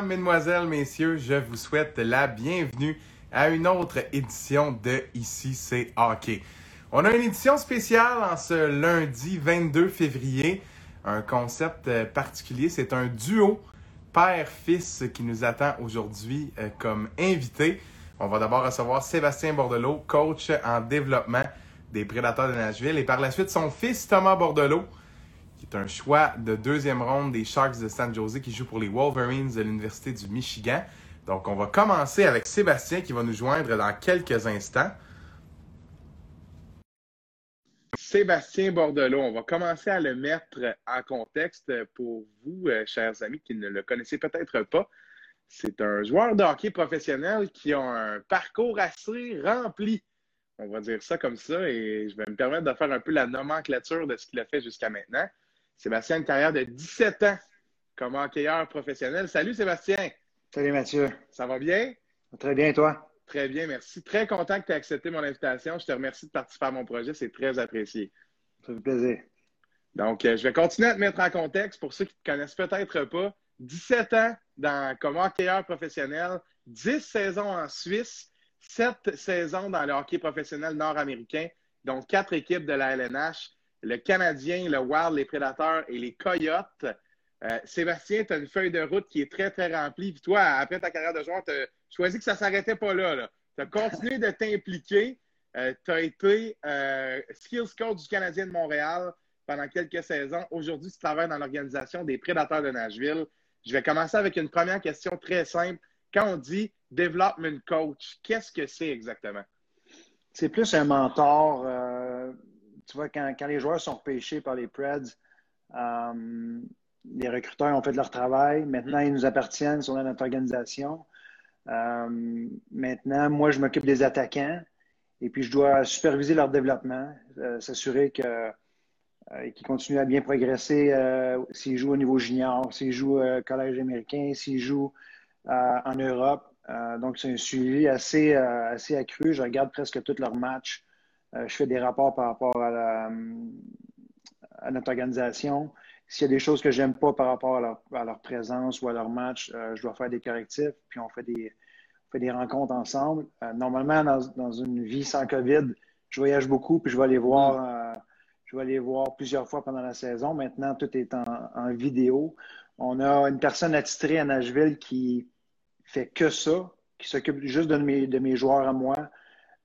Mesdames, Mesdemoiselles, Messieurs, je vous souhaite la bienvenue à une autre édition de Ici c'est hockey. On a une édition spéciale en ce lundi 22 février. Un concept euh, particulier, c'est un duo père-fils qui nous attend aujourd'hui euh, comme invité. On va d'abord recevoir Sébastien Bordelot, coach en développement des Prédateurs de Nashville, et par la suite son fils Thomas Bordelot, est un choix de deuxième ronde des Sharks de San Jose qui joue pour les Wolverines de l'Université du Michigan. Donc, on va commencer avec Sébastien qui va nous joindre dans quelques instants. Sébastien Bordelot, on va commencer à le mettre en contexte pour vous, euh, chers amis qui ne le connaissez peut-être pas. C'est un joueur de hockey professionnel qui a un parcours assez rempli. On va dire ça comme ça et je vais me permettre de faire un peu la nomenclature de ce qu'il a fait jusqu'à maintenant. Sébastien a une carrière de 17 ans comme hockeyeur professionnel. Salut Sébastien. Salut Mathieu. Ça va bien? Très bien, toi? Très bien, merci. Très content que tu aies accepté mon invitation. Je te remercie de participer à mon projet. C'est très apprécié. Ça fait plaisir. Donc, euh, je vais continuer à te mettre en contexte pour ceux qui ne te connaissent peut-être pas. 17 ans dans, comme hockeyeur professionnel, 10 saisons en Suisse, 7 saisons dans le hockey professionnel nord-américain, donc 4 équipes de la LNH le Canadien, le Wild, les Prédateurs et les Coyotes. Euh, Sébastien, tu as une feuille de route qui est très, très remplie. Puis toi, après ta carrière de joueur, tu as choisi que ça ne s'arrêtait pas là. Tu as continué de t'impliquer. Euh, tu as été euh, skills coach du Canadien de Montréal pendant quelques saisons. Aujourd'hui, tu travailles dans l'organisation des Prédateurs de Nashville. Je vais commencer avec une première question très simple. Quand on dit development coach, qu'est-ce que c'est exactement? C'est plus un mentor tu vois, quand, les joueurs sont repêchés par les Preds, euh, les recruteurs ont fait leur travail. Maintenant, ils nous appartiennent sur notre organisation. Euh, maintenant, moi, je m'occupe des attaquants et puis je dois superviser leur développement, euh, s'assurer que qu'ils continuent à bien progresser s'ils jouent au niveau junior, s'ils jouent au collège américain, s'ils jouent en Europe. donc, c'est un suivi assez, assez accru. Je regarde presque tous leurs matchs. Euh, je fais des rapports par rapport à, notre organisation. S'il y a des choses que j'aime pas par rapport à leur, présence ou à leur match, euh, je dois faire des correctifs, puis on fait des, des rencontres ensemble. Euh, normalement, dans, une vie sans COVID, je voyage beaucoup, puis je vais aller voir, je vais aller voir plusieurs fois pendant la saison. Maintenant, tout est en, vidéo. On a une personne attitrée à Nashville qui fait que ça, qui s'occupe juste de de mes joueurs à moi,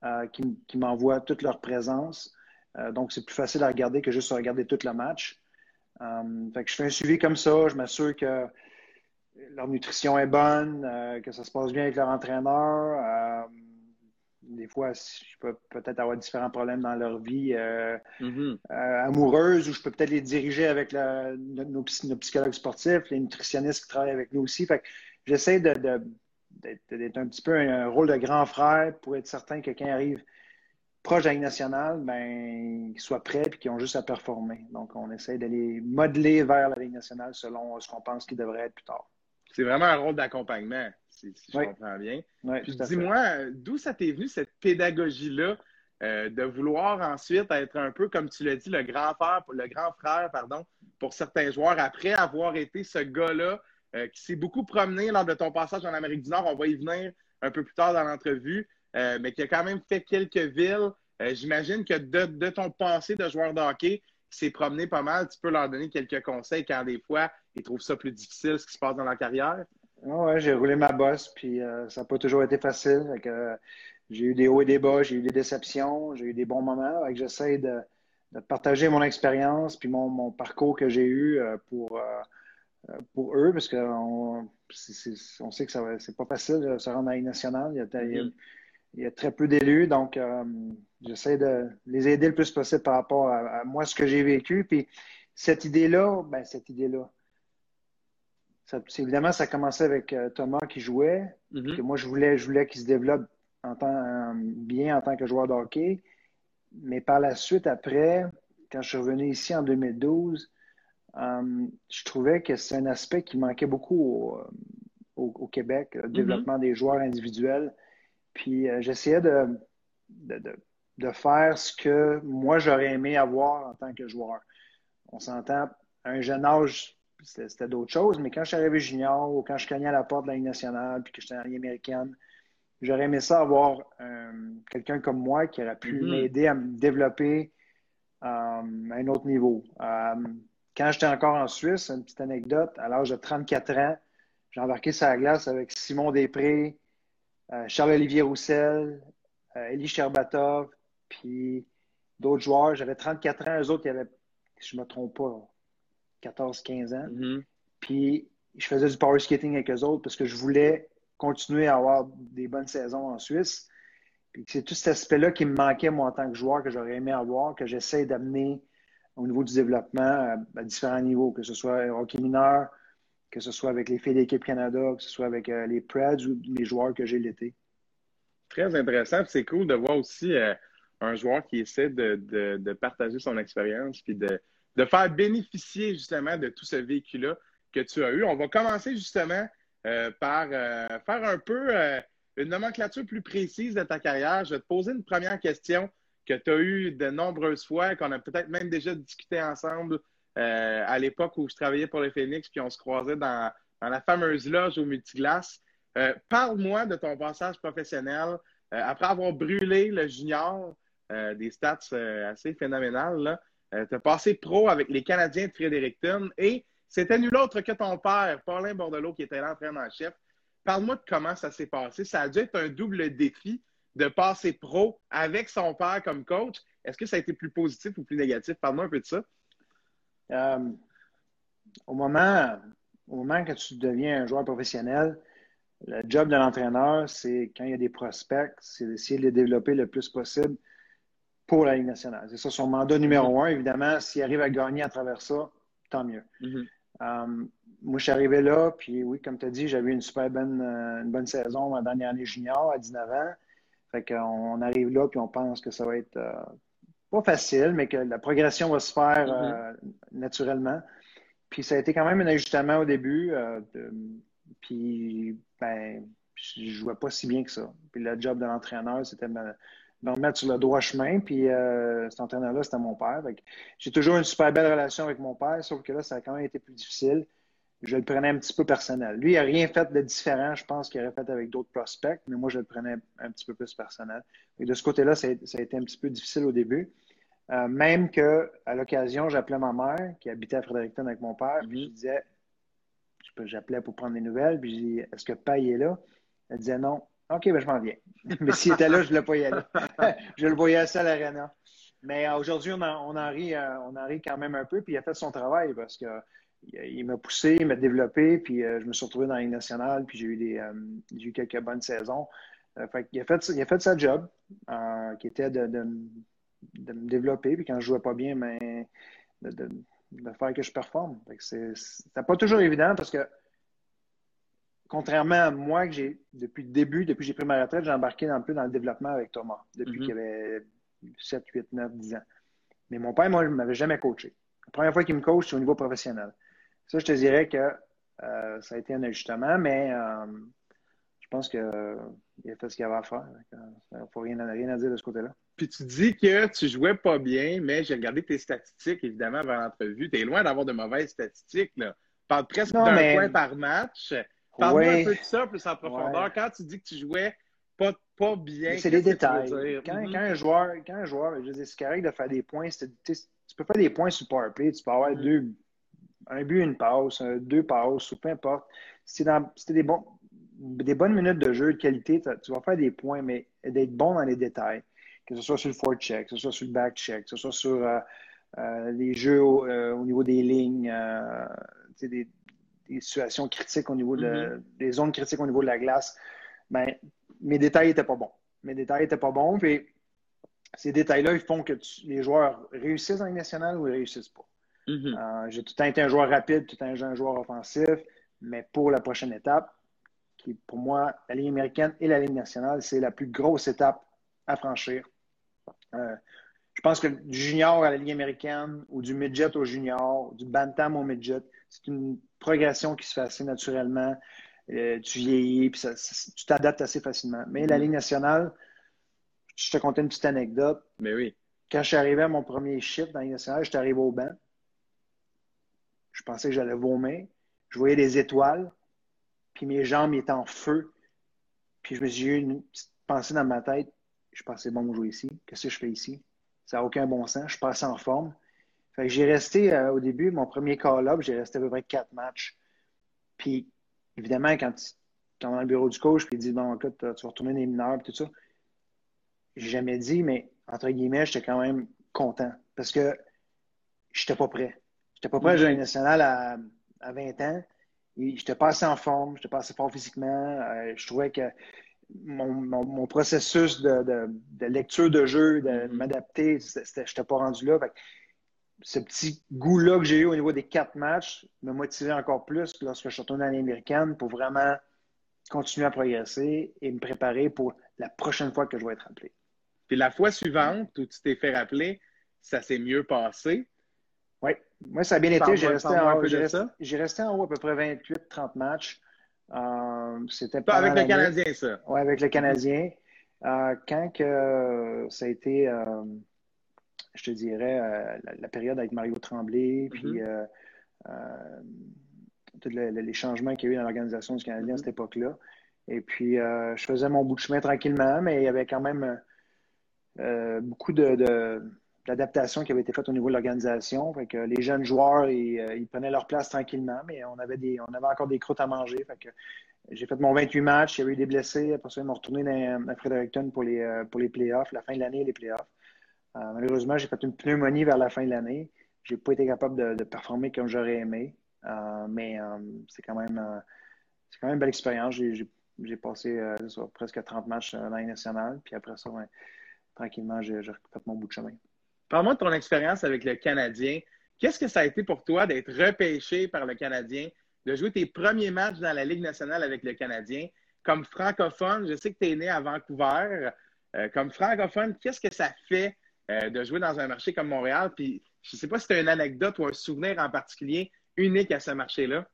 euh, qui, m'envoient toute leur présence. Euh, donc, c'est plus facile à regarder que juste à regarder tout le match. Euh, fait que je fais un suivi comme ça, je m'assure que leur nutrition est bonne, que ça se passe bien avec leur entraîneur. des fois, je peux peut-être avoir différents problèmes dans leur vie mm-hmm. amoureuse ou je peux peut-être les diriger avec nos, nos, psychologues sportifs, les nutritionnistes qui travaillent avec nous aussi. Fait que j'essaie de, d'être un petit peu un, rôle de grand frère pour être certain que quand il arrive proche de la Ligue nationale, ben, qu'ils soient prêts et qu'ils ont juste à performer. Donc, on essaie de les modeler vers la Ligue nationale selon ce qu'on pense qu'il devrait être plus tard. C'est vraiment un rôle d'accompagnement, si, je comprends bien. dis-moi, d'où ça t'est venu cette pédagogie-là euh, de vouloir ensuite être un peu, comme tu l'as dit, le grand frère, le grand frère pardon, pour certains joueurs, après avoir été ce gars-là euh, qui s'est beaucoup promené lors de ton passage en Amérique du Nord. On va y venir un peu plus tard dans l'entrevue, euh, mais qui a quand même fait quelques villes. Euh, j'imagine que de, ton passé de joueur de hockey, qui s'est promené pas mal, tu peux leur donner quelques conseils quand des fois ils trouvent ça plus difficile ce qui se passe dans leur carrière? Oui, j'ai roulé ma bosse, puis ça n'a pas toujours été facile. j'ai eu des hauts et des bas, j'ai eu des déceptions, j'ai eu des bons moments. J'essaie de, partager mon expérience puis mon, parcours que j'ai eu pour pour eux, parce qu'on on sait que c'est pas facile de se rendre à la nationale. Mm-hmm. Il y a, très peu d'élus, donc euh, j'essaie de les aider le plus possible par rapport à, moi, ce que j'ai vécu. Puis cette idée-là, ben cette idée-là, évidemment, ça a commencé avec euh, Thomas qui jouait. Mm-hmm. moi, je voulais, je voulais qu'il se développe en tant, bien en tant que joueur de hockey. Mais par la suite, après, quand je suis revenu ici en 2012, euh, je trouvais que c'est un aspect qui manquait beaucoup au, Québec, le mm-hmm. développement des joueurs individuels. Puis euh, j'essayais de, de, faire ce que moi j'aurais aimé avoir en tant que joueur. On s'entend, à un jeune âge, c'était d'autres choses. Mais quand je suis arrivé junior ou quand je cognais à la porte de la Ligue nationale puis que j'étais en Ligue américaine, j'aurais aimé ça avoir quelqu'un comme moi qui aurait pu mm-hmm. m'aider à me développer à un autre niveau. Quand j'étais encore en Suisse, une petite anecdote, à l'âge de 34 ans, j'ai embarqué sur la glace avec Simon Després, euh, Charles-Olivier Roussel, euh, Elie Sherbatov, puis d'autres joueurs. J'avais 34 ans, eux autres, ils avaient, si je ne me trompe pas, 14-15 ans. Mm-hmm. Puis je faisais du power skating avec eux autres parce que je voulais continuer à avoir des bonnes saisons en Suisse. Puis c'est tout cet aspect-là qui me manquait, moi, en tant que joueur, que j'aurais aimé avoir, que j'essaie d'amener au niveau du développement à, différents niveaux, que ce soit hockey mineur, que ce soit avec les filles d'équipe Canada, que ce soit avec euh, les Preds ou les joueurs que j'ai l'été. Très intéressant. C'est cool de voir aussi euh, un joueur qui essaie de, partager son expérience puis de, faire bénéficier justement de tout ce véhicule-là que tu as eu. On va commencer justement euh, par faire un peu une nomenclature plus précise de ta carrière. Je vais te poser une première question que tu as eue de nombreuses fois, qu'on a peut-être même déjà discuté ensemble euh, à l'époque où je travaillais pour les Phoenix, puis on se croisait dans, la fameuse loge au multiglace. Euh, parle-moi de ton passage professionnel. Euh, après avoir brûlé le junior, des stats assez phénoménales, tu as passé pro avec les Canadiens de Fredericton et c'était nul autre que ton père, Paulin Bordelot, qui était l'entraîneur-chef. Parle-moi de comment ça s'est passé. Ça a dû être un double défi de passer pro avec son père comme coach. Est-ce que ça a été plus positif ou plus négatif? Parle-moi un peu de ça. Euh, au, moment, au moment que tu deviens un joueur professionnel, le job de l'entraîneur, c'est quand il y a des prospects, c'est d'essayer de les développer le plus possible pour la Ligue nationale. C'est ça son mandat numéro un. Évidemment, s'il arrive à gagner à travers ça, tant mieux. Mm-hmm. Euh, moi, je suis arrivé là, puis oui, comme tu as dit, j'avais une super bonne, euh, une bonne saison ma dernière année junior à 19 ans. Fait qu'on arrive là, puis on pense que ça va être pas facile, mais que la progression va se faire mm-hmm. euh, naturellement. Puis ça a été quand même un ajustement au début. Euh, puis ben, je jouais pas si bien que ça. Puis le job de l'entraîneur, c'était de me, remettre sur le droit chemin. Puis euh, cet entraîneur-là, c'était mon père. J'ai toujours une super belle relation avec mon père, sauf que là, ça a quand même été plus difficile. Je le prenais un petit peu personnel. Lui, il n'a rien fait de différent, je pense, qu'il aurait fait avec d'autres prospects, mais moi, je le prenais un petit peu plus personnel. Et de ce côté-là, ça, ça, a été un petit peu difficile au début. Euh, même que à l'occasion, j'appelais ma mère qui habitait à Fredericton avec mon père, puis je disais, j'appelais pour prendre des nouvelles, puis je dis Est-ce que Paye est là? Elle disait non. OK, ben je m'en viens. Mais s'il était là, je ne le voyais là. je le voyais à l'Arena. Mais euh, aujourd'hui, on en, on, rit, euh, on en rit quand même un peu, puis il a fait son travail parce que il m'a poussé, il m'a développé, puis je me suis retrouvé dans la Ligue nationale, puis j'ai eu, des, eu quelques bonnes saisons. Fait il, a fait, il a fait sa job, qui était de, de me développer. Puis quand je jouais pas bien, mais de, faire que je performe. C'est pas toujours évident parce que contrairement à moi que j'ai depuis le début, depuis que j'ai pris ma retraite, j'ai embarqué un peu dans le développement avec Thomas depuis mm-hmm. qu'il avait 7, 8, 9, 10 ans. Mais mon père, moi, ne m'avait jamais coaché. La première fois qu'il me coach, c'est au niveau professionnel. Ça, je te dirais que euh, ça a été un ajustement, mais euh, je pense qu'il a fait ce qu'il avait à faire. Il ne faut rien, rien à dire de ce côté-là. Puis tu dis que tu jouais pas bien, mais j'ai regardé tes statistiques, évidemment, avant l'entrevue. Tu es loin d'avoir de mauvaises statistiques. Là. Parle presque d'un point par match. Parle-moi un peu de ça, plus en profondeur. Quand tu dis que tu jouais pas, pas bien, c'est des détails. Quand, mm-hmm. quand, un joueur, quand un joueur, je dis, c'est correct de faire des points. Tu peux faire des points sur powerplay. Tu peux avoir mm-hmm. deux, un but, une passe, deux passes, ou peu importe. Si c'était des, bons, des bonnes minutes de jeu de qualité, tu vas faire des points, mais d'être bon dans les détails que ce soit sur le forecheck, que ce soit sur le backcheck, que ce soit sur euh, euh, les jeux euh, au, niveau des lignes, des, des, situations critiques au niveau de, mm-hmm. des zones critiques au niveau de la glace, ben, mes détails n'étaient pas bons. Mes détails n'étaient pas bons. Puis ces détails-là, ils font que les joueurs réussissent en nationale ou ils ne réussissent pas. Mm-hmm. J'ai tout le temps été un joueur rapide, tout le temps un joueur offensif, mais pour la prochaine étape, qui pour moi, la Ligue américaine et la Ligue nationale, c'est la plus grosse étape à franchir. Euh, je pense que du junior à la Ligue américaine ou du midget au junior, du bantam au midget, c'est une progression qui se fait assez naturellement. Euh, tu vieillis, puis tu t'adaptes assez facilement. Mais la mm-hmm. Ligue nationale, je te contais une petite anecdote. Mais oui. Quand je suis arrivé à mon premier shift dans la Ligue nationale, j'étais arrivé au banc. Je pensais que j'allais vomir. Je voyais des étoiles, puis mes jambes étaient en feu. Puis je me suis eu une petite pensée dans ma tête. Je pensais, bon, jouer ici. Qu'est-ce que je fais ici? Ça n'a aucun bon sens. Je passe en forme. Fait que j'ai resté euh, au début, mon premier call-up, j'ai resté à peu près quatre matchs. Puis, évidemment, quand, quand on dans le bureau du coach, puis il dit, bon, écoute, tu vas retourner les mineurs, tout ça, j'ai jamais dit, mais entre guillemets, j'étais quand même content parce que j'étais pas prêt. J'étais pas prêt à jouer national à, à 20 ans. J'étais pas assez en forme, j'étais pas assez fort physiquement. Euh, je trouvais que mon, mon, processus de, de, de, lecture de jeu, de mm-hmm. m'adapter, j'étais pas rendu là. ce petit goût-là que j'ai eu au niveau des quatre matchs me motivait encore plus lorsque je suis retourné dans l'américaine pour vraiment continuer à progresser et me préparer pour la prochaine fois que je vais être appelé. Puis la fois suivante où tu t'es fait rappeler, ça s'est mieux passé. Oui, moi, ça a bien été. J'ai resté, en haut, resté en haut à peu près 28-30 matchs. Euh, c'était pas avec le Canadien, ça. Oui, avec le Canadien. Euh, quand que ça a été, euh, je te dirais, la, période avec Mario Tremblay, puis mm-hmm. tous les changements qu'il y a eu dans l'organisation du Canadien à cette mm-hmm. époque-là. Et puis, je faisais mon bout de chemin tranquillement, mais il y avait quand même beaucoup de l'adaptation qui avait été faite au niveau de l'organisation. que les jeunes joueurs, ils, euh, ils, prenaient leur place tranquillement, mais on avait, des, on avait encore des croûtes à manger. Fait que j'ai fait mon 28 matchs, il y eu des blessés. Après ça, ils m'ont retourné dans, Fredericton pour les, euh, pour les playoffs, la fin de l'année et les playoffs. Euh, malheureusement, j'ai fait une pneumonie vers la fin de l'année. J'ai pas été capable de, performer comme j'aurais aimé. mais c'est quand même c'est quand même une belle expérience. J'ai passé presque 30 matchs dans l'année nationale. Puis après ça, tranquillement, j'ai fait mon bout de chemin. Parle-moi de ton expérience avec le Canadien. Qu'est-ce que ça a été pour toi d'être repêché par le Canadien, de jouer tes premiers matchs dans la Ligue nationale avec le Canadien? Comme francophone, je sais que tu es né à Vancouver. Euh, comme francophone, qu'est-ce que ça fait euh, de jouer dans un marché comme Montréal? Puis, je ne sais pas si tu as une anecdote ou un souvenir en particulier unique à ce marché-là.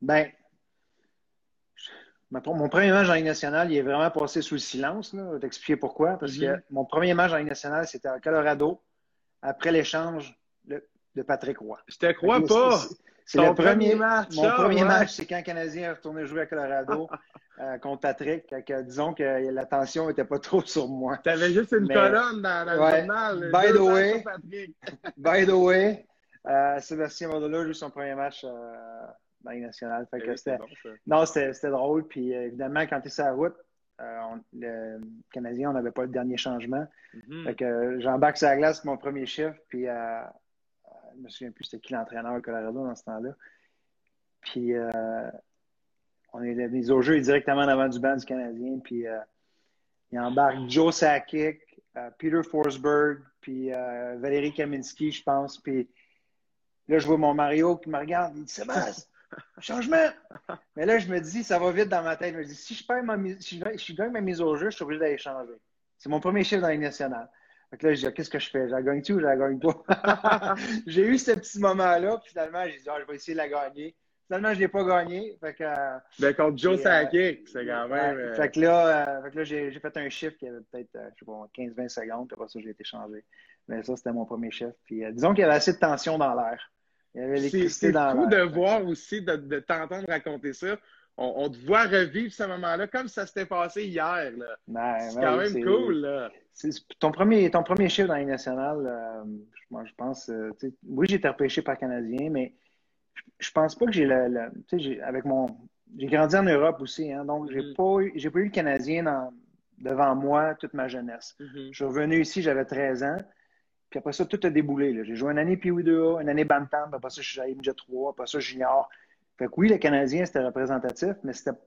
Ben, mon premier match en Ligue nationale, il est vraiment passé sous le silence. Je vais t'expliquer pourquoi. Parce que mhm. mon premier match en Ligue nationale, c'était à Colorado, après l'échange de Patrick Roy. Je te crois pas! C'est le premier match. Mon premier match, c'est quand le Canadien est retourné jouer à Colorado euh, contre Patrick. disons que la tension n'était pas trop sur moi. Tu avais juste une colonne dans, le journal. By the way, by the way, Sébastien joue son premier match euh, dans les nationale. non, c'était drôle. Puis euh, évidemment, quand tu es sur la route, euh, le Canadien, on n'avait pas le dernier changement. Mm-hmm. Fait que j'embarque sur la glace, mon premier chiffre, puis euh, je me souviens plus c'était qui l'entraîneur au Colorado dans ce temps-là. Puis on est mis au jeu directement avant du banc du Canadien. Puis il embarque Joe Sakic, Peter Forsberg, puis Valérie Kaminski, je pense. Puis là, je vois mon Mario qui me regarde. Il dit Sébastien, Changement! Mais là, je me dis, ça va vite dans ma tête. Je me dis, si je perds ma mise, si je, gagne ma mise au jeu, je suis obligé d'aller changer. C'est mon premier chiffre dans les nationales. Donc là, je dis, qu'est-ce que je fais? Je la gagne-tu ou je la gagne pas? j'ai eu ce petit moment-là, puis finalement, j'ai dit, ah, je vais essayer de la gagner. Finalement, je ne l'ai pas gagné. Fait que, euh, ben, contre Joe euh, Sakic, c'est quand même. Euh, fait que là, là j'ai, fait un chiffre qui avait peut-être, je sais pas, 15-20 secondes, puis après ça, j'ai été changé. Mais ça, c'était mon premier chiffre. Puis disons qu'il y avait assez de tension dans l'air. C'est fou de voir aussi, de, t'entendre raconter ça. On, te voit revivre ce moment-là comme ça s'était passé hier. Ben, c'est quand même cool. Ton, premier, ton premier chiffre dans les nationales, euh, moi, je pense. Euh, oui, j'ai été repêché par Canadien, mais je, pense pas que j'ai le. avec mon. J'ai grandi en Europe aussi, hein, donc j'ai mm-hmm. pas, eu, pas eu le Canadien devant moi toute ma jeunesse. Mm-hmm. Je suis revenu ici, j'avais 13 ans. Puis après ça, tout a déboulé. J'ai joué une année Pee-Wee 2A, une année Bantam, puis après ça, je suis allé Midget 3, après ça, Junior. Fait que oui, le Canadien, c'était représentatif, mais c'était.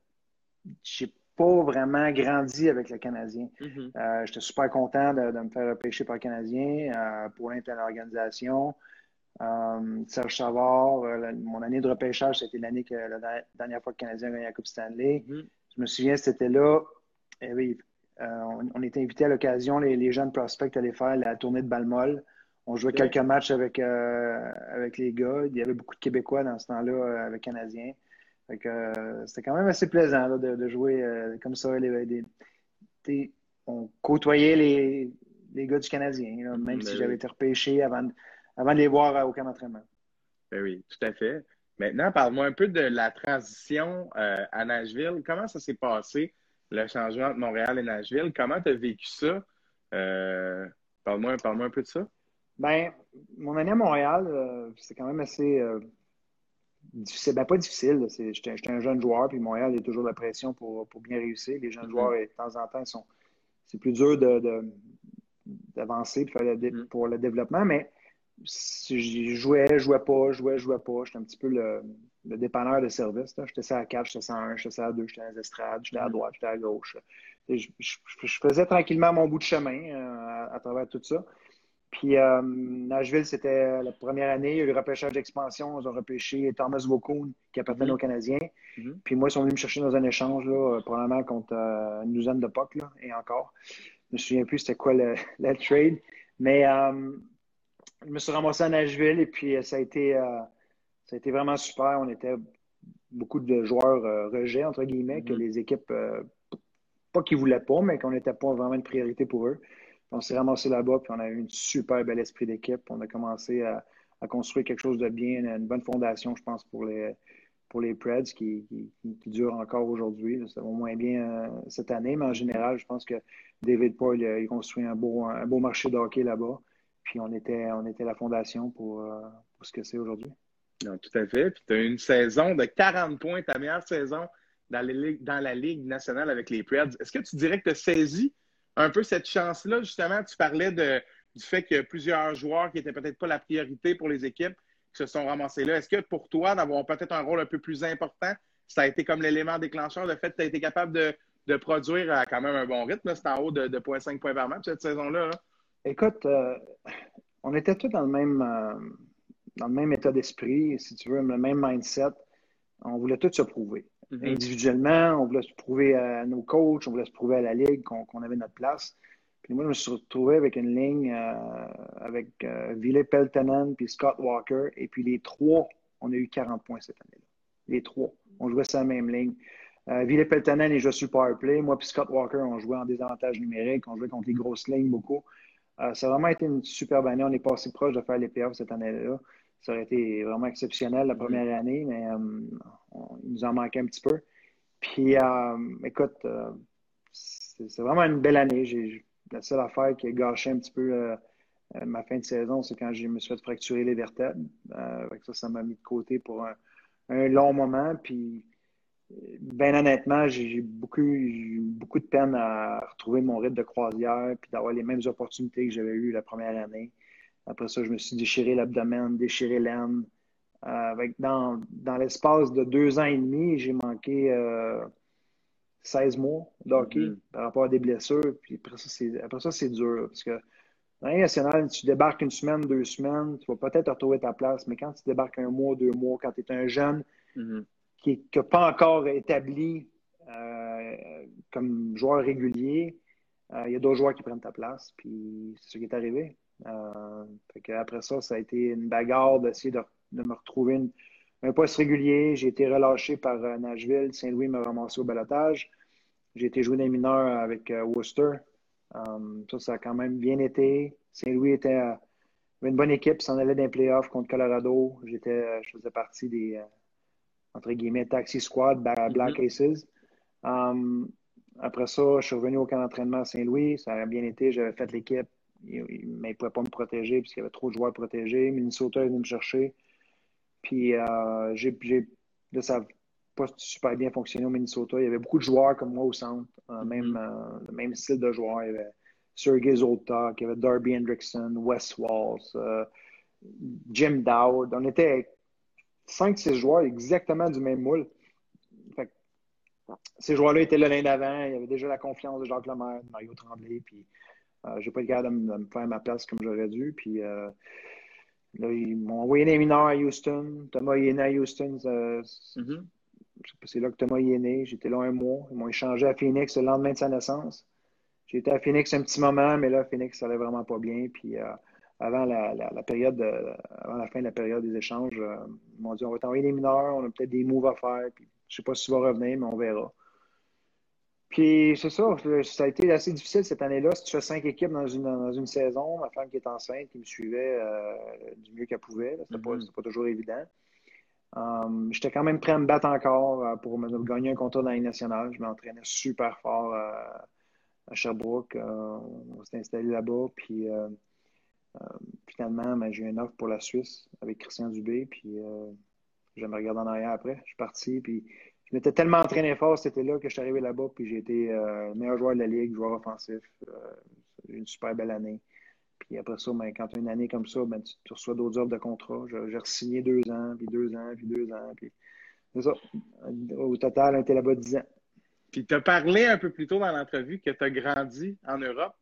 J'ai pas vraiment grandi avec le Canadien. Mm-hmm. Euh, j'étais super content de, me faire pêcher par le Canadien euh, pour l'organisation. Euh, Serge Savard, euh, mon année de repêchage, c'était l'année que la dernière fois que le Canadien a gagné la Coupe Stanley. Mm-hmm. Je me souviens, c'était là. Et oui, euh, on, était invité à l'occasion, les, jeunes prospects, à aller faire la tournée de Balmol. On jouait quelques matchs avec, euh, avec les gars. Il y avait beaucoup de Québécois dans ce temps-là euh, avec Canadiens. c'était quand même assez plaisant de, jouer comme ça. on côtoyait les, les, gars du Canadien, même si j'avais été repêché avant, avant de les voir au camp d'entraînement. Ben oui, tout à fait. Maintenant, parle-moi un peu de la transition euh, à Nashville. Comment ça s'est passé, le changement entre Montréal et Nashville? Comment tu as vécu ça? Euh, parle-moi parle un peu de ça. Ben, mon année à Montréal, euh, c'est quand même assez difficile. Ben, pas difficile. J'étais un jeune joueur, puis Montréal, il y a toujours la pression pour, bien réussir. Les jeunes mm-hmm. joueurs, de temps en temps, sont, c'est plus dur d'avancer de, pour le développement, mais je jouais, je jouais pas, je jouais, je jouais pas. J'étais un petit peu le, le dépanneur de service. J'étais à 4, j'étais à 1, j'étais à 2, j'étais à les estrades, j'étais à droite, j'étais à gauche. Je, faisais tranquillement mon bout de chemin euh, à, travers tout ça. Puis euh, Nashville, c'était la première année. Il y a eu le repêchage d'expansion. Ils ont repêché Thomas Vokoun, qui appartenait mm-hmm. aux Canadiens. Mm-hmm. Puis moi, ils sont venus me chercher dans un échange, là, probablement contre euh, une douzaine de POC, et encore. Je me souviens plus c'était quoi le, trade. Mais je me suis ramassé à Nashville et puis euh, ça a été, euh, ça a été vraiment super. On était beaucoup de joueurs euh, rejets, entre guillemets, que mm-hmm. les équipes, pas qu'ils voulaient pas, mais qu'on n'était pas vraiment une priorité pour eux. On s'est ramassé là-bas, puis on a eu un super bel esprit d'équipe. On a commencé à, construire quelque chose de bien, une bonne fondation, je pense, pour les, pour les Preds qui, qui, dure encore aujourd'hui. Ça va moins bien cette année, mais en général, je pense que David Paul a, construit un beau, un beau marché de hockey là-bas. Puis on était, on était la fondation pour, euh, ce que c'est aujourd'hui. Tout à fait. Puis tu as une saison de 40 points, ta meilleure saison dans, la Ligue nationale avec les Preds. Est-ce que tu dirais que tu as saisi un peu cette chance-là? Justement, tu parlais du fait a plusieurs joueurs qui n'étaient peut-être pas la priorité pour les équipes qui se sont ramassés là. Est-ce que pour toi, d'avoir peut-être un rôle un peu plus important, ça a été comme l'élément déclencheur, le fait que tu as été capable de, produire à quand même un bon rythme? C'est en haut de, de 0.5 points par match cette saison-là. là Écoute, euh, on était tous dans le même, euh, dans le même état d'esprit, si tu veux, le même mindset. On voulait tous se prouver. Mm-hmm. Individuellement, on voulait se prouver à nos coachs, on voulait se prouver à la ligue qu'on avait notre place. Puis moi, je me suis retrouvé avec une ligne euh, avec Ville Peltonen puis Scott Walker. Et puis les trois, on a eu 40 points cette année-là. Les trois. On jouait sur la même ligne. Euh, Ville Peltonen et je suis powerplay. Moi puis Scott Walker, on jouait en désavantage numérique. On jouait contre les grosses lignes beaucoup. Euh, ça a vraiment été une superbe année. On est passé proche de faire les playoffs cette année-là. Ça aurait été vraiment exceptionnel la première année, mais euh, il nous en manquait un petit peu. Puis, euh, écoute, c'est vraiment une belle année. La seule affaire qui a gâché un petit peu ma fin de saison, c'est quand je me suis fait fracturer les vertèbres. ça, ça m'a mis de côté pour un long moment. Puis, ben honnêtement, j'ai beaucoup, eu beaucoup de peine à retrouver mon rythme de croisière puis d'avoir les mêmes opportunités que j'avais eues la première année. Après ça, je me suis déchiré l'abdomen, déchiré l'aine. Euh, dans, dans l'espace de deux ans et demi, j'ai manqué 16 euh, mois d'hockey mm-hmm. par rapport à des blessures. Puis après ça, c'est dur. Parce que dans les nationale, tu débarques une semaine, deux semaines, tu vas peut-être retrouver ta place. Mais quand tu débarques un mois, deux mois, quand tu es un jeune, mm-hmm qui n'est pas encore établi euh, comme joueur régulier, euh, il y a d'autres joueurs qui prennent ta place, puis c'est ce qui est arrivé. Euh, après ça, ça a été une bagarre d'essayer de, me retrouver un poste régulier. J'ai été relâché par Nashville. Saint-Louis m'a ramassé au balotage. J'ai été joué des mineurs avec Worcester. ça, ça a quand même bien été. Saint-Louis était une bonne équipe, s'en allait d'un playoff contre Colorado. J'étais, je faisais partie des, entre guillemets, Taxi Squad, Black mm-hmm. Aces. Um, après ça, je suis revenu au camp d'entraînement à Saint-Louis. Ça a bien été. J'avais fait l'équipe, mais ils ne pouvaient pas me protéger puisqu'il y avait trop de joueurs protégés. Minnesota est venu me chercher. Puis, euh, j'ai, là, ça n'a pas super bien fonctionné au Minnesota. Il y avait beaucoup de joueurs comme moi au centre, euh, mm-hmm. même, euh, le même style de joueur. Il y avait Sergei Zoltak, il y avait Darby Hendrickson, Wes Walls, Jim Dowd. On était 5-6 joueurs exactement du même moule. ces joueurs-là étaient là l'année d'avant. Il y avait déjà la confiance de Jacques Lemaire, de Mario Tremblay. Puis, euh, je n'ai pas le cas de, me faire ma place comme j'aurais dû. Puis, euh, là, ils m'ont envoyé des mineurs à Houston. Thomas est né à Houston. Mm-hmm. C'est là que Thomas est né. J'étais là un mois. Ils m'ont échangé à Phoenix le lendemain de sa naissance. J'étais à Phoenix un petit moment, mais là, Phoenix, ça allait vraiment pas bien. Puis, euh, avant la, période avant la fin de la période des échanges, ils m'ont dit on va t'envoyer des mineurs, on a peut-être des moves à faire. Puis, je ne sais pas si tu vas revenir, mais on verra. Puis c'est ça, ça a été assez difficile cette année-là. Si tu fais cinq équipes dans une, dans une saison, ma femme qui est enceinte, qui me suivait euh, du mieux qu'elle pouvait, c'était pas, mm-hmm. pas, toujours évident. Um, j'étais quand même prêt à me battre encore euh, pour me gagner un contrat dans la nationale. Je m'entraînais super fort euh, à Sherbrooke. on s'est installé là-bas. Puis finalement, ben, j'ai eu une offre pour la Suisse avec Christian Dubé. Puis je me regarde en arrière après. Je suis parti. Puis je m'étais tellement entraîné fort c'était là que je suis arrivé là-bas, puis j'ai été euh, meilleur joueur de la Ligue, joueur offensif. Euh, une super belle année. Puis après ça, ben, quand tu as une année comme ça, ben, tu, reçois d'autres offres de contrat. J'ai signé deux ans, puis deux ans, puis deux ans. Puis c'est ça. Au total, on était là-bas dix ans. Puis tu as parlé un peu plus tôt dans l'entrevue que tu as grandi en Europe.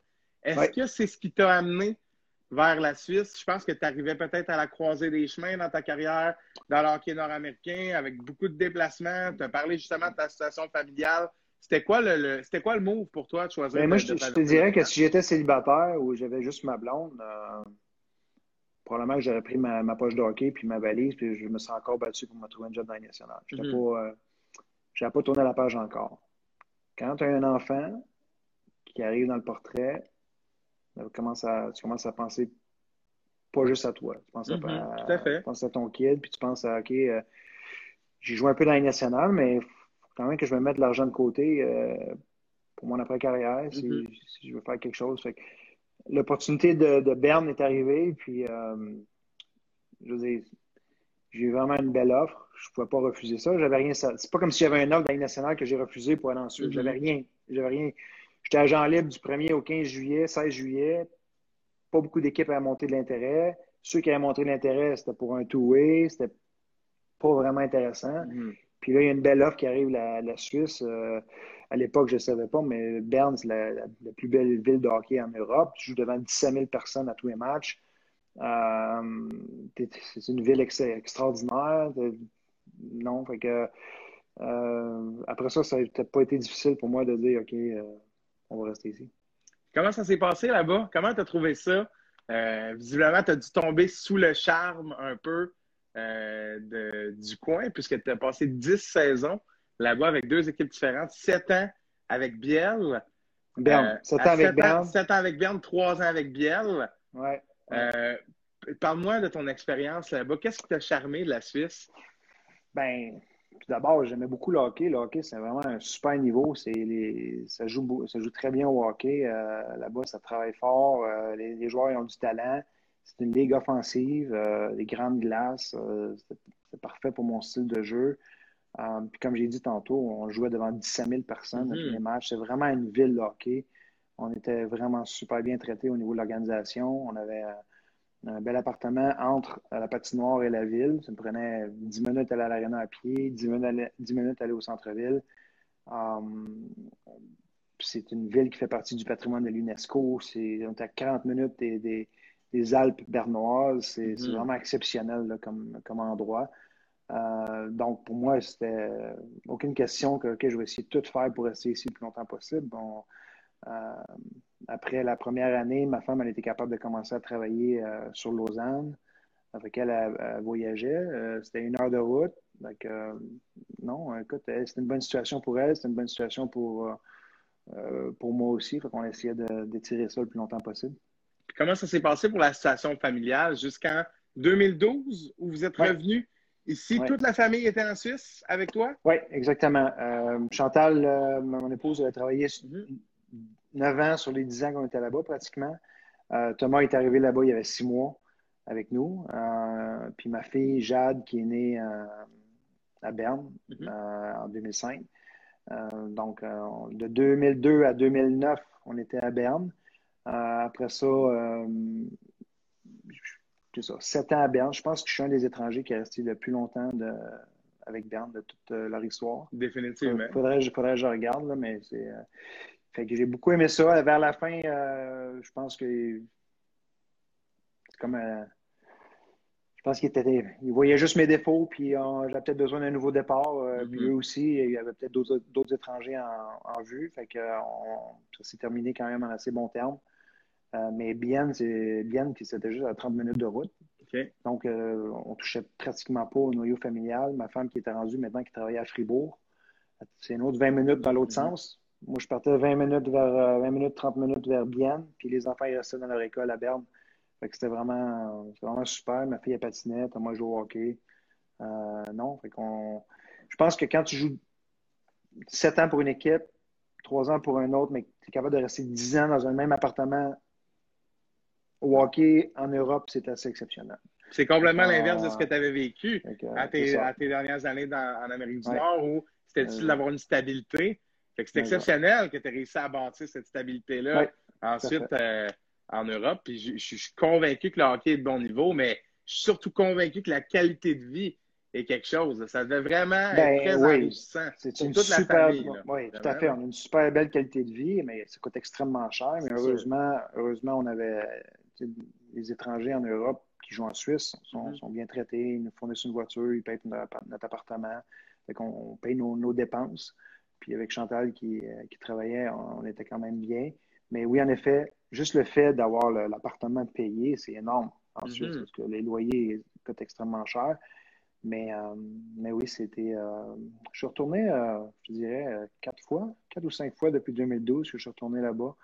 Est-ce que c'est ce qui t'a amené vers la Suisse. Je pense que tu arrivais peut-être à la croisée des chemins dans ta carrière dans le hockey nord-américain avec beaucoup de déplacements. Tu as parlé justement de ta situation familiale. C'était quoi le, c'était quoi le move pour toi de choisir? Ben, moi, je, te dirais que si j'étais célibataire ou j'avais juste ma blonde, euh, probablement que j'aurais pris ma, poche de hockey puis ma valise, puis je me serais encore battu pour me trouver un job dans les nationales. Je n'avais mm-hmm. pas, euh, pas tourné la page encore. Quand tu as un enfant qui arrive dans le portrait, commences à, tu commences à penser pas juste à toi. Tu penses, à, à, ton kid, puis tu penses à OK, euh, j'ai joué un peu dans les nationales, mais il faut quand même que je me mette de l'argent de côté euh, pour mon après-carrière mm-hmm. si, je veux faire quelque chose. L'opportunité de, de, Berne est arrivée, puis euh, je veux j'ai eu vraiment une belle offre. Je ne pouvais pas refuser ça. J'avais rien. C'est pas comme si j'avais un offre dans les nationales que j'ai refusé pour aller en Suisse. Mm-hmm. J'avais rien. J'avais rien. J'étais agent libre du 1er au 15 juillet, 16 juillet. Pas beaucoup d'équipes à monter de l'intérêt. Ceux qui avaient montré de l'intérêt, c'était pour un two-way. C'était pas vraiment intéressant. Mm-hmm. Puis là, il y a une belle offre qui arrive, la, la Suisse. Euh, à l'époque, je ne savais pas, mais Berne, c'est la, plus belle ville de hockey en Europe. Tu joues devant 17 000 personnes à tous les matchs. Euh, c'est une ville extraordinaire. Non, fait que, euh, après ça, ça n'a pas été difficile pour moi de dire, OK, on va rester ici. Comment ça s'est passé là-bas? Comment tu as trouvé ça? Euh, visiblement, tu as dû tomber sous le charme un peu euh, du coin, puisque tu as passé 10 saisons là-bas avec deux équipes différentes, 7 ans avec Biel. Berne. 7 euh, ans avec Berne. 7 ans avec Berne, 3 ans avec Biel. Ouais. Parle-moi de ton expérience là-bas. Qu'est-ce qui t'a charmé de la Suisse? Ben, d'abord, j'aimais beaucoup le hockey. Le hockey, c'est vraiment un super niveau. Les, ça, joue, ça joue très bien au hockey. Euh, là-bas, ça travaille fort. Euh, les, joueurs ont du talent. C'est une ligue offensive, euh, des grandes glaces. c'est parfait pour mon style de jeu. puis comme j'ai dit tantôt, on jouait devant 17 000 personnes dans tous les mm-hmm. matchs. C'est vraiment une ville de hockey. On était vraiment super bien traités au niveau de l'organisation. On avait un bel appartement entre la patinoire et la ville. Ça me prenait 10 minutes à aller à l'aréna à pied, 10 minutes à aller, au centre-ville. Um, c'est une ville qui fait partie du patrimoine de l'UNESCO. C'est, on est à 40 minutes des, Alpes bernoises. C'est, mm-hmm. vraiment exceptionnel comme, endroit. Euh, donc, pour moi, c'était aucune question que je vais essayer de tout faire pour rester ici le plus longtemps possible. Bon, euh, après la première année, ma femme, elle était capable de commencer à travailler euh, sur Lausanne. Avec elle, elle, voyageait. Euh, c'était une heure de route. Donc, non, écoute, c'était une bonne situation pour elle. C'était une bonne situation pour, pour moi aussi. Fait qu'on essayait d'étirer ça le plus longtemps possible. comment ça s'est passé pour la situation familiale jusqu'en 2012 où vous êtes revenu ici? Toute la famille était en Suisse avec toi? Oui, exactement. Chantal, mon épouse, avait travaillé mm-hmm. 9 ans sur les 10 ans qu'on était là-bas pratiquement. Euh, Thomas est arrivé là-bas il y avait 6 mois avec nous. Euh, puis ma fille Jade qui est née euh, à Berne mm-hmm. en 2005. donc de 2002 à 2009, on était à Berne. après ça, ça, 7 ans à Berne. Je pense que je suis un des étrangers qui est resté le plus longtemps avec Berne de toute leur histoire. Définitivement. Faudrait, faudrait que je regarde, mais c'est. Fait que j'ai beaucoup aimé ça. Vers la fin, euh, je pense que c'est comme euh, je pense qu'il était il voyait juste mes défauts, puis euh, j'avais peut-être besoin d'un nouveau départ. Mm-hmm. Puis eux aussi, il y avait peut-être d'autres étrangers en, vue. Fait que ça s'est terminé quand même en assez bon terme. mais bien, c'est bien, puis c'était juste à 30 minutes de route. Donc, on touchait pratiquement pas au noyau familial. Ma femme qui était rendue maintenant, qui travaillait à Fribourg, c'est une autre 20 minutes dans l'autre mm-hmm. sens. Moi, je partais 20 minutes vers 20 minutes, 30 minutes vers Bienne, puis les enfants ils restaient dans leur école à Berne. Fait que c'était vraiment, vraiment super. Ma fille, elle patinait, moi, je joue au hockey. non, fait qu'on. Je pense que quand tu joues 7 ans pour une équipe, 3 ans pour un autre, mais tu es capable de rester 10 ans dans un même appartement au hockey en Europe, c'est assez exceptionnel. C'est complètement l'inverse de ce que tu avais vécu à, tes, dernières années en Amérique du Nord où c'était difficile d'avoir une stabilité. C'est exceptionnel que tu aies réussi à bâtir cette stabilité-là ensuite euh, en Europe. Puis je, suis convaincu que le hockey est de bon niveau, mais je suis surtout convaincu que la qualité de vie est quelque chose. Ça devait vraiment être ben très enrichissant c'est une toute super, la famille. Oui, tout à fait. On a une super belle qualité de vie, mais ça coûte extrêmement cher. Mais heureusement, heureusement, on avait les étrangers en Europe qui jouent en Suisse sont, mm-hmm. bien traités, ils nous fournissent une voiture, ils payent notre, appartement. Fait on, paye nos, dépenses. Puis avec Chantal qui, euh, travaillait, on, était quand même bien. Mais oui, en effet, juste le fait d'avoir l'appartement payé, c'est énorme en Suisse mm-hmm. parce que les loyers coûtent extrêmement cher. Mais, euh, mais oui, c'était. Euh, je suis retourné, je dirais, quatre fois, quatre ou cinq fois depuis 2012 que je suis retourné là-bas.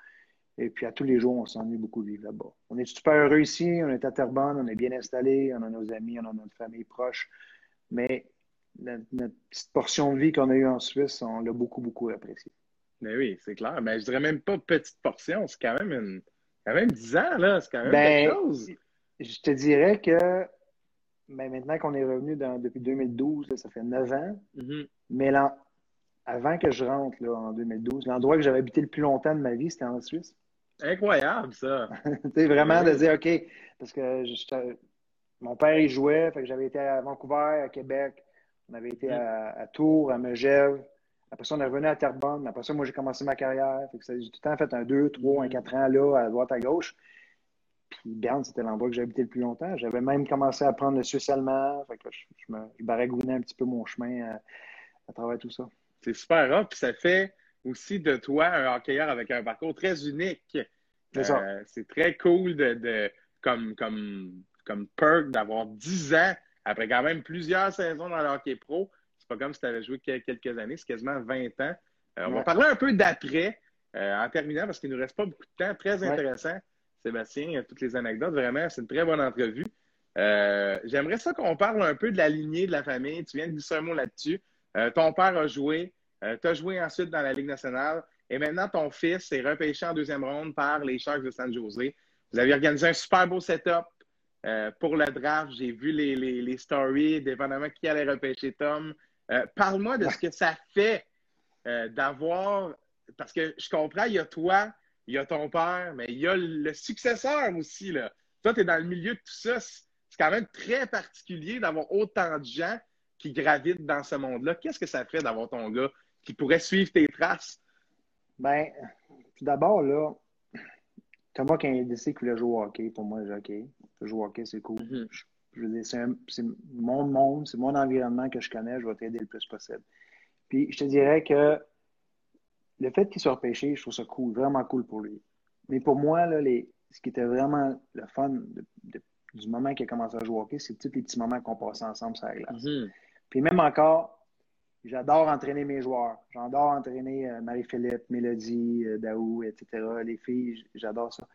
Et puis à tous les jours, on s'ennuie beaucoup de vivre là-bas. On est super heureux ici, on est à Terrebonne, on est bien installé, on a nos amis, on a notre famille proche. Mais notre, petite portion de vie qu'on a eue en Suisse, on l'a beaucoup, beaucoup apprécié. Mais oui, c'est clair. Mais je dirais même pas petite portion, c'est quand même une, quand même 10 ans, là. C'est quand même ben, quelque chose. Je te dirais que ben, maintenant qu'on est revenu depuis 2012, ça fait 9 ans. Mm-hmm. Mais là, avant que je rentre là, en 2012, l'endroit que j'avais habité le plus longtemps de ma vie, c'était en Suisse. Incroyable, ça. tu vraiment de dire, OK, parce que mon père, il jouait, fait que j'avais été à Vancouver, à Québec, on avait été à, Tours, à Megève. Après ça, on est revenu à Terrebonne. Après ça, moi, j'ai commencé ma carrière. Fait que j'ai tout le temps fait un 2, 3, un 4 ans là, à droite, à gauche. Puis Berne, c'était l'endroit que j'ai habité le plus longtemps. J'avais même commencé à apprendre le suisse allemand. Fait que je, me, je baragouinais un petit peu mon chemin à, à travers tout ça. C'est super rare. Puis ça fait aussi de toi un hockeyeur avec un parcours très unique. Euh, c'est très cool de, comme, comme, comme perk d'avoir 10 ans après quand même plusieurs saisons dans le hockey pro. C'est pas comme si tu avais joué quelques années, c'est quasiment 20 ans. Euh, on va parler un peu d'après euh, en terminant parce qu'il ne nous reste pas beaucoup de temps. Très intéressant, Sébastien, toutes les anecdotes. Vraiment, c'est une très bonne entrevue. J'aimerais ça qu'on parle un peu de la lignée de la famille. Tu viens de dire un mot là-dessus. ton père a joué. tu as joué ensuite dans la Ligue nationale. Et maintenant, ton fils est repêché en deuxième ronde par les Sharks de San Jose. Vous avez organisé un super beau setup euh, pour le draft. J'ai vu les, les, stories, dépendamment qui allait repêcher Tom. Euh, parle-moi de ce que ça fait euh, d'avoir. Parce que je comprends, il y a toi, il y a ton père, mais il y a le successeur aussi. Là. Toi, tu es dans le milieu de tout ça. C'est quand même très particulier d'avoir autant de gens qui gravitent dans ce monde-là. Qu'est-ce que ça fait d'avoir ton gars qui pourrait suivre tes traces? Ben, tout d'abord, là, Thomas, quand il a décidé qu'il voulait jouer au hockey, pour moi, j'ai OK. Jouer au hockey, c'est cool. Mm-hmm. je, veux dire, c'est mon monde, c'est mon environnement que je connais, je vais t'aider le plus possible. Puis, je te dirais que le fait qu'il soit repêché, je trouve ça cool, vraiment cool pour lui. Mais pour moi, là, les, ce qui était vraiment le fun du moment qu'il a commencé à jouer au hockey, c'est tous les petits moments qu'on passait ensemble sur la glace. Mm-hmm. Puis même encore, J'adore entraîner mes joueurs. J'adore entraîner euh, Marie-Philippe, Mélodie, euh, Daou, etc. Les filles, j'adore ça.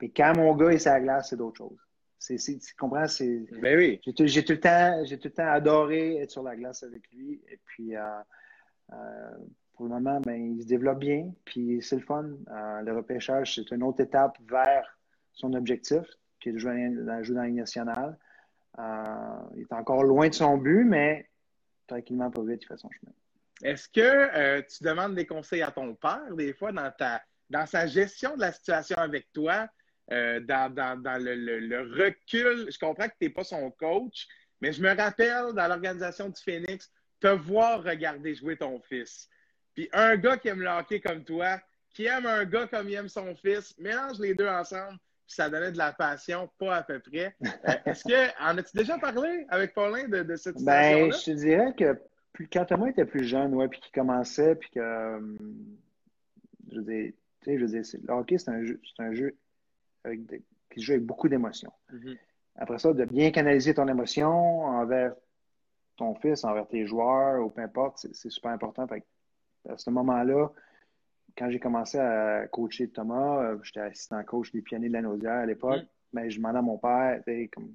Mais quand mon gars est sur la glace, c'est d'autres choses. Tu comprends? Ben oui. J'ai tout, le temps, j'ai tout le temps adoré être sur la glace avec lui. Et puis, euh, pour le moment, ben, il se développe bien. Puis c'est le fun. le repêchage, c'est une autre étape vers son objectif, qui est de jouer dans, jouer dans la Ligue nationale. il est encore loin de son but, mais tranquillement, pas vite, il fait son chemin. Est-ce que euh, tu demandes des conseils à ton père, des fois, dans, sa gestion de la situation avec toi, euh, dans, le, recul? Je comprends que tu n'es pas son coach, mais je me rappelle, dans l'organisation du Phoenix, te voir regarder jouer ton fils. Puis un gars qui aime le hockey comme toi, qui aime un gars comme il aime son fils, mélange les deux ensemble, ça donnait de la passion, pas à peu près. Euh, est-ce que, en as-tu déjà parlé avec Paulin de, de cette situation-là? Ben, je te dirais que plus, quand Thomas était plus jeune, ouais, puis qu'il commençait, puis que, euh, je veux dire, tu sais, je veux dire, le hockey, c'est un jeu, c'est un jeu avec qui se joue avec beaucoup d'émotions. Mm-hmm. Après ça, de bien canaliser ton émotion envers ton fils, envers tes joueurs, ou peu importe, c'est, super important. à ce moment-là, quand j'ai commencé à coacher Thomas, j'étais assistant coach des pionniers de la Naudière à l'époque, mm. mais je demandais à mon père, comme,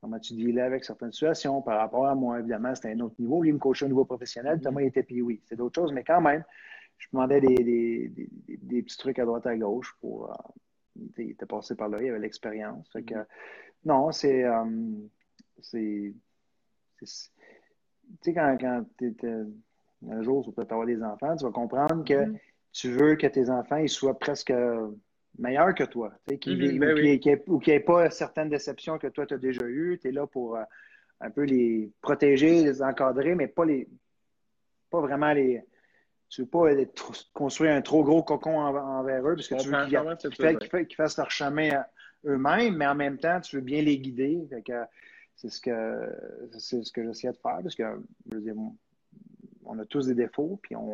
comment tu dealais avec certaines situations par rapport à moi. Évidemment, c'était un autre niveau. Lui, il me coachait au niveau professionnel. Mm. Thomas, il était puis oui, c'est d'autres choses, mais quand même, je demandais des, des, petits trucs à droite à gauche pour. Euh, il était passé par là, il avait l'expérience. que, non, c'est. Euh, c'est. Tu sais, quand, quand tu un jour, tu vas avoir des enfants, tu vas comprendre que mm-hmm. Tu veux que tes enfants ils soient presque meilleurs que toi. Mm-hmm, ben ou qu'il n'y ait pas certaines déceptions que toi, tu as déjà eues. Tu es là pour euh, un peu les protéger, les encadrer, mais pas les. Pas vraiment les tu ne veux pas construire un trop gros cocon envers eux parce que tu veux qu'ils fassent leur chemin eux-mêmes, mais en même temps, tu veux bien les guider. C'est ce que c'est ce que j'essaie de faire parce que on a tous des défauts, puis on,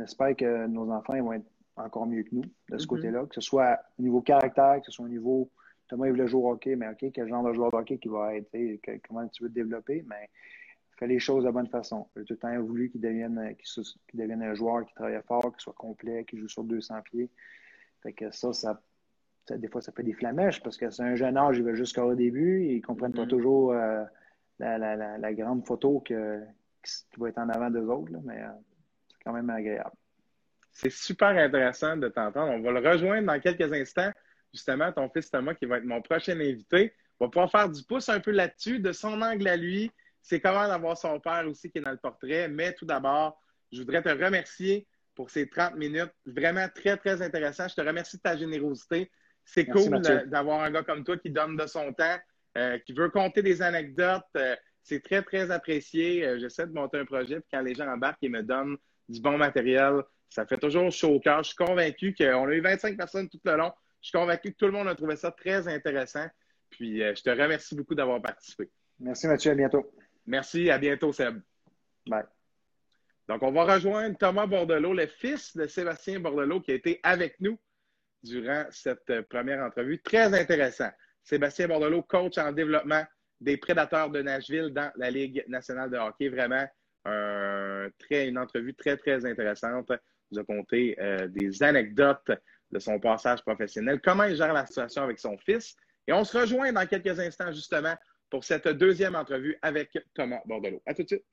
espère que nos enfants vont être encore mieux que nous de ce mm-hmm. côté-là, que ce soit au niveau caractère, que ce soit au niveau Thomas il veut jouer au hockey, mais OK, quel genre de joueur de hockey qui va être, comment tu veux te développer, mais fait les choses de la bonne façon. J'ai tout le temps voulu qu'il devienne, un joueur qui travaille fort, qui soit complet, qui joue sur 200 pieds. Fait que ça, ça, des fois, ça fait des flamèches parce que c'est un jeune âge, il va jusqu'au au début, ils ne comprennent pas mm-hmm. toujours euh, la, grande photo que, qui va être en avant d'eux autres, mais euh, quand même agréable. C'est super intéressant de t'entendre. On va le rejoindre dans quelques instants. Justement, ton fils Thomas, qui va être mon prochain invité, va pouvoir faire du pouce un peu là-dessus, de son angle à lui, c'est comment d'avoir son père aussi qui est dans le portrait. Mais tout d'abord, je voudrais te remercier pour ces 30 minutes. Vraiment très, très intéressant. Je te remercie de ta générosité. C'est cool d'avoir un gars comme toi qui donne de son temps, euh, qui veut compter des anecdotes. Euh, c'est très, très apprécié. Euh, j'essaie de monter un projet, puis quand les gens embarquent et me donnent du bon matériel, ça fait toujours chaud au cœur. Je suis convaincu qu'on a eu 25 personnes tout le long. Je suis convaincu que tout le monde a trouvé ça très intéressant. Puis, je te remercie beaucoup d'avoir participé. Merci Mathieu, à bientôt. Merci, à bientôt, Seb. Bye. Donc, on va rejoindre Thomas Bordelot, le fils de Sébastien Bordelot, qui a été avec nous durant cette première entrevue. Très intéressant. Sébastien Bordelot, coach en développement des prédateurs de Nashville dans la Ligue nationale de hockey. Vraiment, une entrevue très, très intéressante. Il nous a conté euh, des anecdotes de son passage professionnel, comment il gère la situation avec son fils. Et on se rejoint dans quelques instants, justement, pour cette deuxième entrevue avec Thomas Bordelot. À tout de suite.